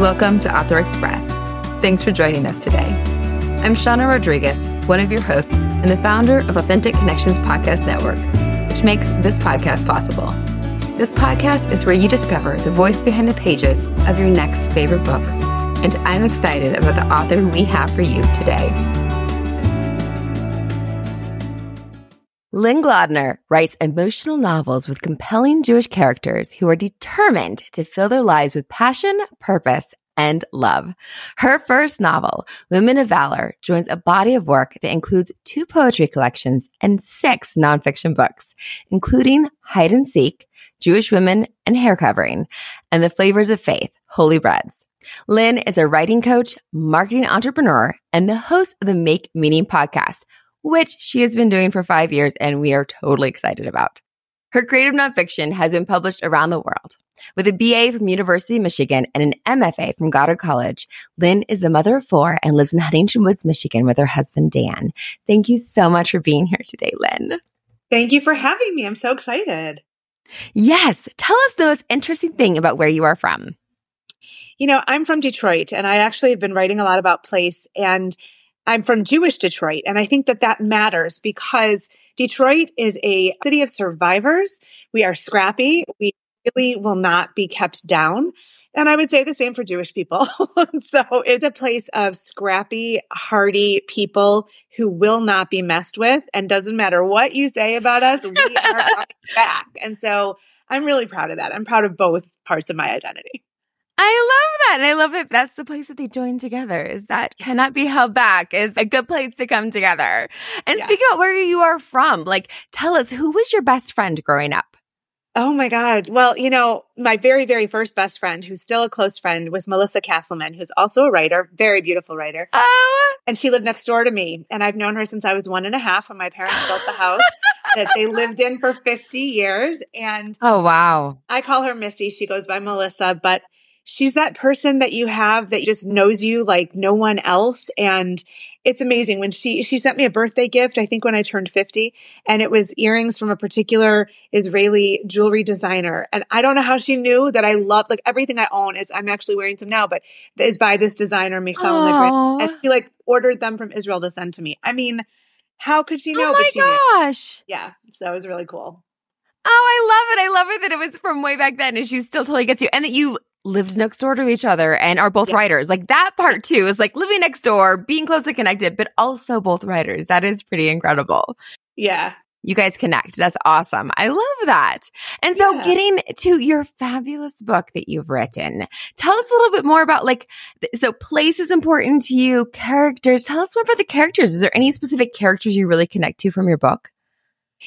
Welcome to Author Express. Thanks for joining us today. I'm Shawna Rodrigues, one of your hosts and the founder of Authentic Connections Podcast Network, which makes this podcast possible. This podcast is where you discover the voice behind the pages of your next favorite book. And I'm excited about the author we have for you today. Lynne Golodner writes emotional novels with compelling Jewish characters who are determined to fill their lives with passion, purpose, and love. Her first novel, Woman of Valor, joins a body of work that includes two poetry collections and six nonfiction books, including Hide and Seek, Jewish Women and Hair Covering, and The Flavors of Faith, Holy Breads. Lynne is a writing coach, marketing entrepreneur, and the host of the Make Meaning podcast, which she has been doing for five years and we are totally excited about. Her creative nonfiction has been published around the world. With a BA from University of Michigan and an MFA from Goddard College, Lynne is the mother of four and lives in Huntington Woods, Michigan with her husband, Dan. Thank you so much for being here today, Lynne. Thank you for having me. I'm so excited. Yes. Tell us the most interesting thing about where you are from. You know, I'm from Detroit and I actually have been writing a lot about place and I'm from Jewish Detroit. And I think that that matters because Detroit is a city of survivors. We are scrappy. We really will not be kept down. And I would say the same for Jewish people. so it's a place of scrappy, hardy people who will not be messed with. And doesn't matter what you say about us, we are back. And so I'm really proud of that. I'm proud of both parts of my identity. I love that. And I love that that's the place that they join together is that cannot be held back is a good place to come together. And yes. speaking of where you are from, like tell us who was your best friend growing up? Oh my God. Well, you know, my very, very first best friend, who's still a close friend, was Melissa Castleman, who's also a writer, very beautiful writer. Oh. And she lived next door to me. And I've known her since I was one and a half when my parents built the house that they lived in for 50 years. And oh, wow. I call her Missy. She goes by Melissa, but she's that person that you have that just knows you like no one else. And it's amazing when she, she sent me a birthday gift, I think when I turned 50 and it was earrings from a particular Israeli jewelry designer. And I don't know how she knew that I love like everything I own is, I'm actually wearing some now, but is by this designer, Michal. And she like ordered them from Israel to send to me. I mean, how could she oh know? Oh my gosh. Knew. Yeah. So it was really cool. Oh, I love it. I love it that it was from way back then and she still totally gets you. And that you lived next door to each other and are both yeah. writers. Like that part too is like living next door, being closely connected, but also both writers. That is pretty incredible. Yeah. You guys connect. That's awesome. I love that. And so yeah. getting to your fabulous book that you've written, tell us a little bit more about like, so place is important to you, characters. Tell us more about the characters. Is there any specific characters you really connect to from your book?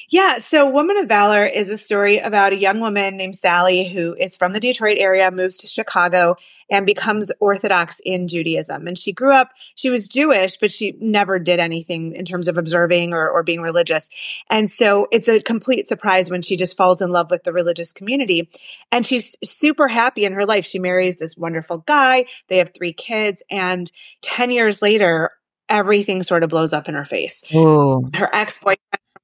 Yeah. So Woman of Valor is a story about a young woman named Sally who is from the Detroit area, moves to Chicago and becomes Orthodox in Judaism. And she grew up, she was Jewish, but she never did anything in terms of observing or, or being religious. And so it's a complete surprise when she just falls in love with the religious community. And she's super happy in her life. She marries this wonderful guy. They have three kids. And 10 years later, everything sort of blows up in her face. Ooh. Her ex boyfriend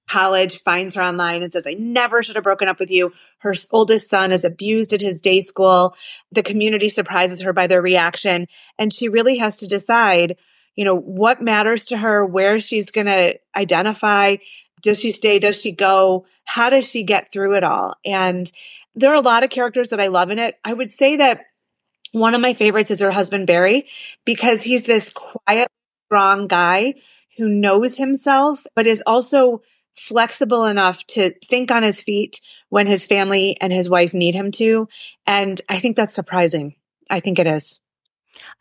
college finds her online and says, I never should have broken up with you. Her oldest son is abused at his day school. The community surprises her by their reaction. And she really has to decide, you know, what matters to her, where she's going to identify. Does she stay? Does she go? How does she get through it all? And there are a lot of characters that I love in it. I would say that one of my favorites is her husband, Barry, because he's this quiet, strong guy who knows himself, but is also flexible enough to think on his feet when his family and his wife need him to. And I think that's surprising. I think it is.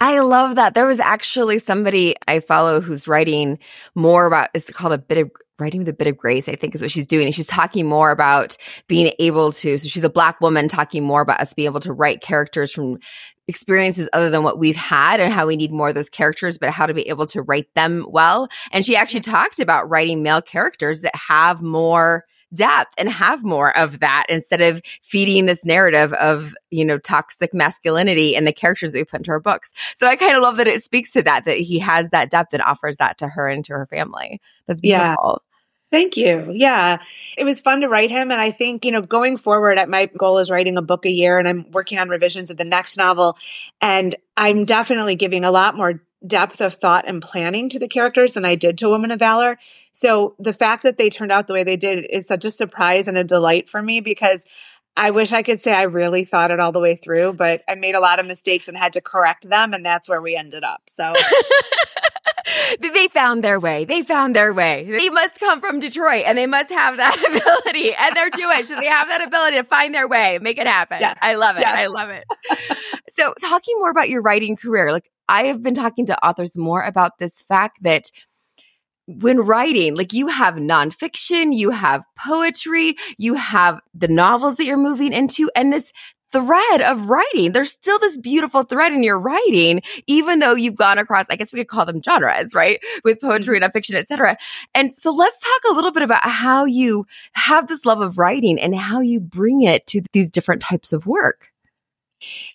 I love that. There was actually somebody I follow who's writing more about, it's called a bit of writing with a bit of grace, I think is what she's doing. And she's talking more about being able to, so she's a black woman talking more about us being able to write characters from experiences other than what we've had and how we need more of those characters, but how to be able to write them well. And she actually talked about writing male characters that have more depth and have more of that instead of feeding this narrative of, you know, toxic masculinity in the characters that we put into our books. So I kind of love that it speaks to that, that he has that depth and offers that to her and to her family. That's beautiful. Yeah. Thank you. Yeah. It was fun to write him. And I think, you know, going forward, my goal is writing a book a year and I'm working on revisions of the next novel. And I'm definitely giving a lot more depth of thought and planning to the characters than I did to Woman of Valor. So the fact that they turned out the way they did is such a surprise and a delight for me because I wish I could say I really thought it all the way through, but I made a lot of mistakes and had to correct them. And that's where we ended up. So they found their way. They found their way. They must come from Detroit and they must have that ability and they're Jewish. So they have that ability to find their way, make it happen. Yes. I love it. Yes. I love it. so talking more about your writing career, like I have been talking to authors more about this fact that when writing, like you have nonfiction, you have poetry, you have the novels that you're moving into, and this thread of writing. There's still this beautiful thread in your writing, even though you've gone across, I guess we could call them genres, right? With poetry mm-hmm. and fiction, etc. And so let's talk a little bit about how you have this love of writing and how you bring it to these different types of work.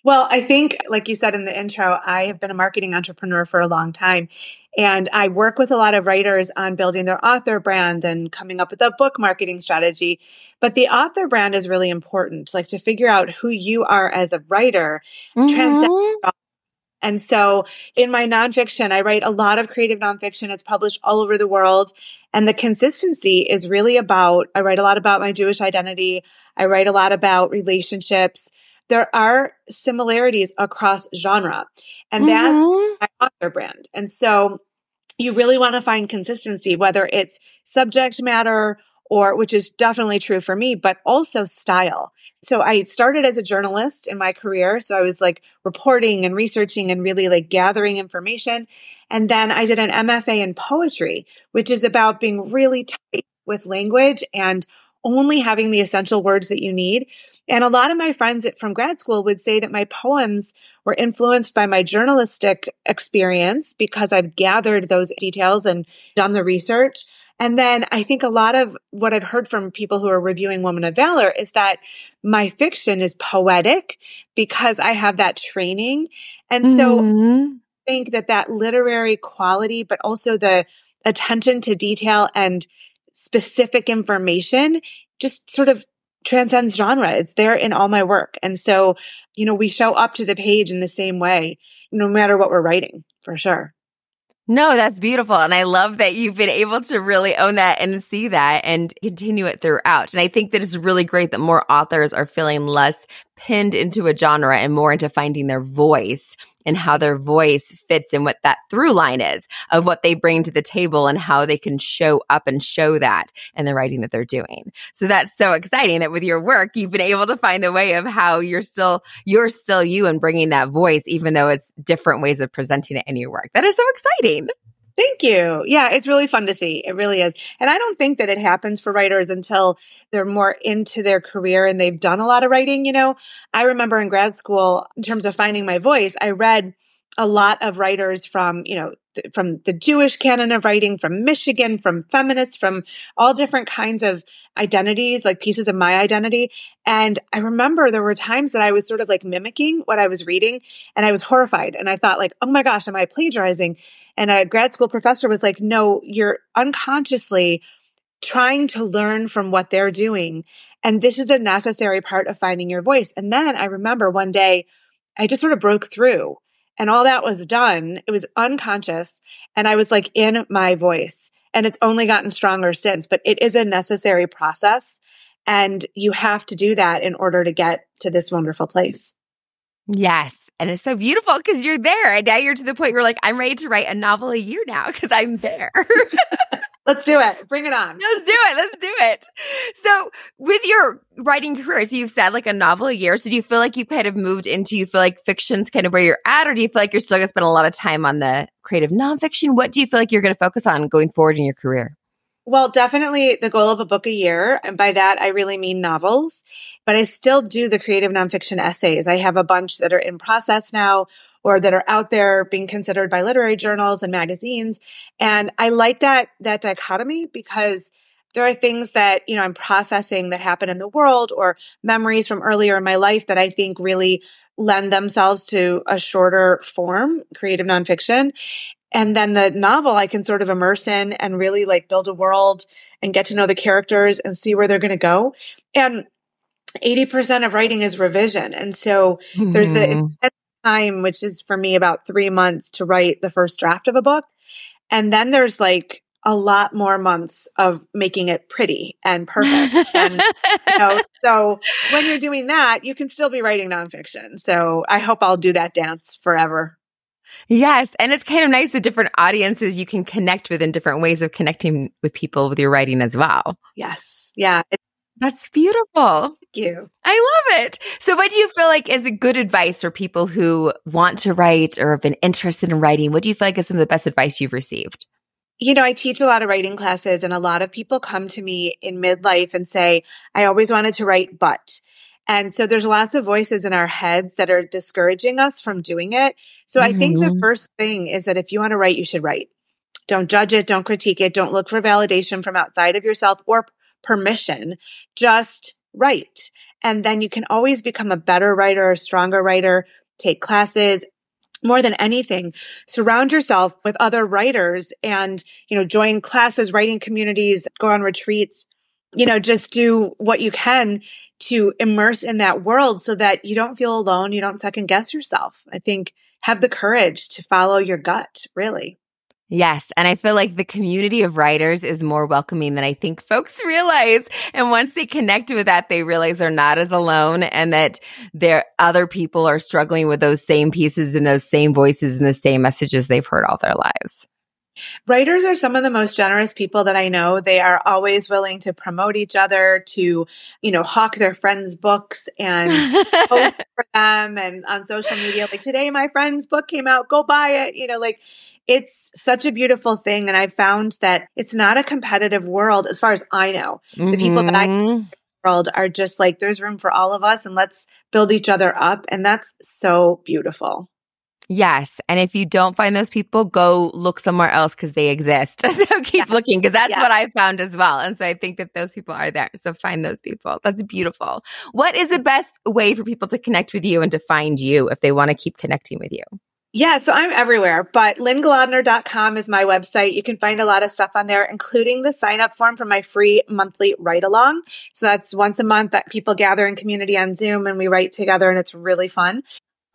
Well, I think, like you said in the intro, I have been a marketing entrepreneur for a long time. And I work with a lot of writers on building their author brand and coming up with a book marketing strategy. But the author brand is really important, like to figure out who you are as a writer, mm-hmm. And so in my nonfiction, I write a lot of creative nonfiction. It's published all over the world. And the consistency is really about, I write a lot about my Jewish identity. I write a lot about relationships. There are similarities across genre. And mm-hmm. that's my author brand. And so you really want to find consistency, whether it's subject matter or, which is definitely true for me, but also style. So I started as a journalist in my career. So I was like reporting and researching and really like gathering information. And then I did an MFA in poetry, which is about being really tight with language and only having the essential words that you need. And a lot of my friends from grad school would say that my poems were influenced by my journalistic experience because I've gathered those details and done the research. And then I think a lot of what I've heard from people who are reviewing Woman of Valor is that my fiction is poetic because I have that training. And so mm-hmm. I think that that literary quality, but also the attention to detail and specific information just sort of transcends genre. It's there in all my work. And so, you know, we show up to the page in the same way, no matter what we're writing, for sure. No, that's beautiful. And I love that you've been able to really own that and see that and continue it throughout. And I think that it's really great that more authors are feeling less pinned into a genre and more into finding their voice and how their voice fits in what that through line is of what they bring to the table and how they can show up and show that in the writing that they're doing. So that's so exciting that with your work, you've been able to find the way of how you're still, you're still you and bringing that voice, even though it's different ways of presenting it in your work. That is so exciting. Thank you. Yeah, it's really fun to see. It really is. And I don't think that it happens for writers until they're more into their career and they've done a lot of writing. You know, I remember in grad school, in terms of finding my voice, I read a lot of writers from, you know, from the Jewish canon of writing, from Michigan, from feminists, from all different kinds of identities, like pieces of my identity. And I remember there were times that I was sort of like mimicking what I was reading and I was horrified. And I thought like, oh my gosh, am I plagiarizing? And a grad school professor was like, no, you're unconsciously trying to learn from what they're doing. And this is a necessary part of finding your voice. And then I remember one day I just sort of broke through and all that was done. It was unconscious and I was like in my voice and it's only gotten stronger since, but it is a necessary process. And you have to do that in order to get to this wonderful place. Yes. And it's so beautiful because you're there. And now you're to the point where like, I'm ready to write a novel a year now because I'm there. Let's do it. Bring it on. Let's do it. Let's do it. So with your writing career, so you've said like a novel a year. So do you feel like you kind of moved into, you feel like fiction's kind of where you're at, or do you feel like you're still going to spend a lot of time on the creative nonfiction? What do you feel like you're going to focus on going forward in your career? Well, definitely the goal of a book a year. And by that, I really mean novels, but I still do the creative nonfiction essays. I have a bunch that are in process now or that are out there being considered by literary journals and magazines. And I like that, that dichotomy because there are things that, you know, I'm processing that happen in the world or memories from earlier in my life that I think really lend themselves to a shorter form, creative nonfiction. And then the novel I can sort of immerse in and really like build a world and get to know the characters and see where they're going to go. And 80% of writing is revision. And so mm-hmm. there's the mm-hmm. Time, which is for me about three months to write the first draft of a book. And then there's like a lot more months of making it pretty and perfect. and, you know, so when you're doing that, you can still be writing nonfiction. So I hope I'll do that dance forever. Yes. And it's kind of nice the different audiences you can connect with in different ways of connecting with people with your writing as well. Yes. Yeah. That's beautiful. Thank you. I love it. So, what do you feel like is a good advice for people who want to write or have been interested in writing? What do you feel like is some of the best advice you've received? You know, I teach a lot of writing classes, and a lot of people come to me in midlife and say, I always wanted to write, but. And so there's lots of voices in our heads that are discouraging us from doing it. So mm-hmm. I think the mm-hmm. first thing is that if you want to write, you should write. Don't judge it. Don't critique it. Don't look for validation from outside of yourself or permission. Just write. And then you can always become a better writer, a stronger writer, take classes, more than anything, surround yourself with other writers and, you know, join classes, writing communities, go on retreats, you know, just do what you can to immerse in that world so that you don't feel alone. You don't second guess yourself. I think have the courage to follow your gut, really. Yes. And I feel like the community of writers is more welcoming than I think folks realize. And once they connect with that, they realize they're not as alone and that there other people are struggling with those same pieces and those same voices and the same messages they've heard all their lives. Writers are some of the most generous people that I know. They are always willing to promote each other, to, you know, hawk their friends' books and post for them and on social media. Like today, my friend's book came out, go buy it. You know, like it's such a beautiful thing. And I've found that it's not a competitive world as far as I know. Mm-hmm. The people that I mm-hmm. world are just like, there's room for all of us and let's build each other up. And that's so beautiful. Yes. And if you don't find those people, go look somewhere else because they exist. so keep yeah. looking because that's yeah. what I found as well. And so I think that those people are there. So find those people. That's beautiful. What is the best way for people to connect with you and to find you if they want to keep connecting with you? Yeah, so I'm everywhere, but lynnegolodner.com is my website. You can find a lot of stuff on there, including the sign up form for my free monthly write along. So that's once a month that people gather in community on Zoom and we write together and it's really fun.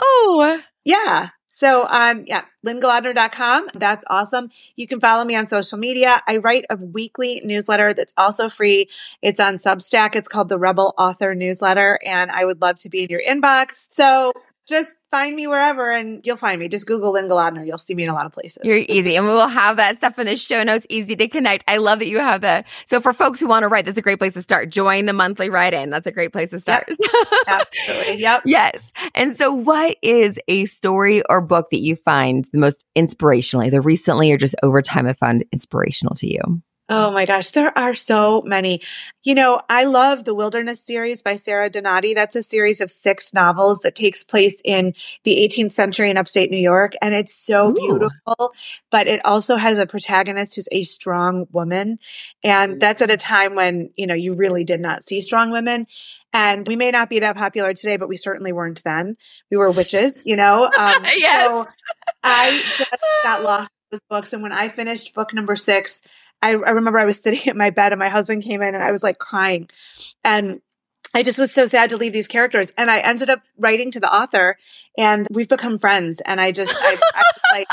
Oh, yeah. So, um, yeah, lynnegolodner.com. That's awesome. You can follow me on social media. I write a weekly newsletter that's also free. It's on Substack. It's called the Rebel Author Newsletter, and I would love to be in your inbox. So just find me wherever and you'll find me. Just Google Lynne Golodner. You'll see me in a lot of places. You're easy. And we will have that stuff in the show notes, easy to connect. I love that you have the, so for folks who want to write, that's a great place to start. Join the monthly write in. That's a great place to start. Yep. Absolutely. Yep. yes. And so what is a story or book that you find the most inspirational, either recently or just over time have found inspirational to you? Oh my gosh, there are so many. You know, I love the Wilderness series by Sara Donati. That's a series of six novels that takes place in the 18th century in upstate New York. And it's so Ooh. beautiful, but it also has a protagonist who's a strong woman. And that's at a time when, you know, you really did not see strong women. And we may not be that popular today, but we certainly weren't then. We were witches, you know? Um, yes. So I just got lost in those books. And when I finished book number six, I, I remember I was sitting at my bed and my husband came in and I was like crying. And I just was so sad to leave these characters. And I ended up writing to the author and we've become friends. And I just, I, I like,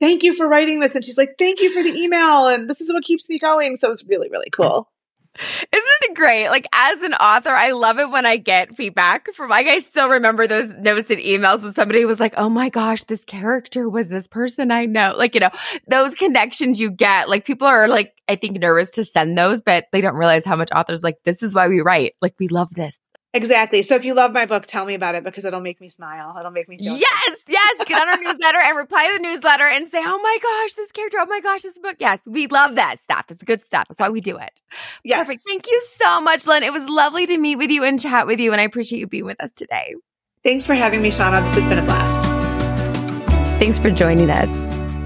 thank you for writing this. And she's like, thank you for the email. And this is what keeps me going. So it was really, really cool. Isn't it great? Like as an author, I love it when I get feedback from like I still remember those notes and emails when somebody was like, Oh my gosh, this character was this person I know. Like, you know, those connections you get, like people are like, I think nervous to send those, but they don't realize how much authors like, this is why we write. Like we love this. Exactly. So if you love my book, tell me about it because it'll make me smile. It'll make me feel Yes, good. yes. Get on our newsletter and reply to the newsletter and say, "Oh my gosh, this character! Oh my gosh, this book!" Yes, we love that stuff. It's good stuff. That's why we do it. Yes. Perfect. Thank you so much, Lynne. It was lovely to meet with you and chat with you, and I appreciate you being with us today. Thanks for having me, Shawna. This has been a blast. Thanks for joining us.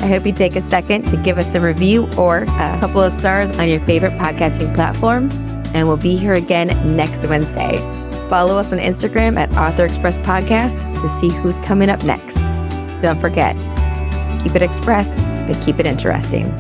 I hope you take a second to give us a review or a couple of stars on your favorite podcasting platform, and we'll be here again next Wednesday. Follow us on Instagram at Author Express Podcast to see who's coming up next. Don't forget, keep it express but keep it interesting.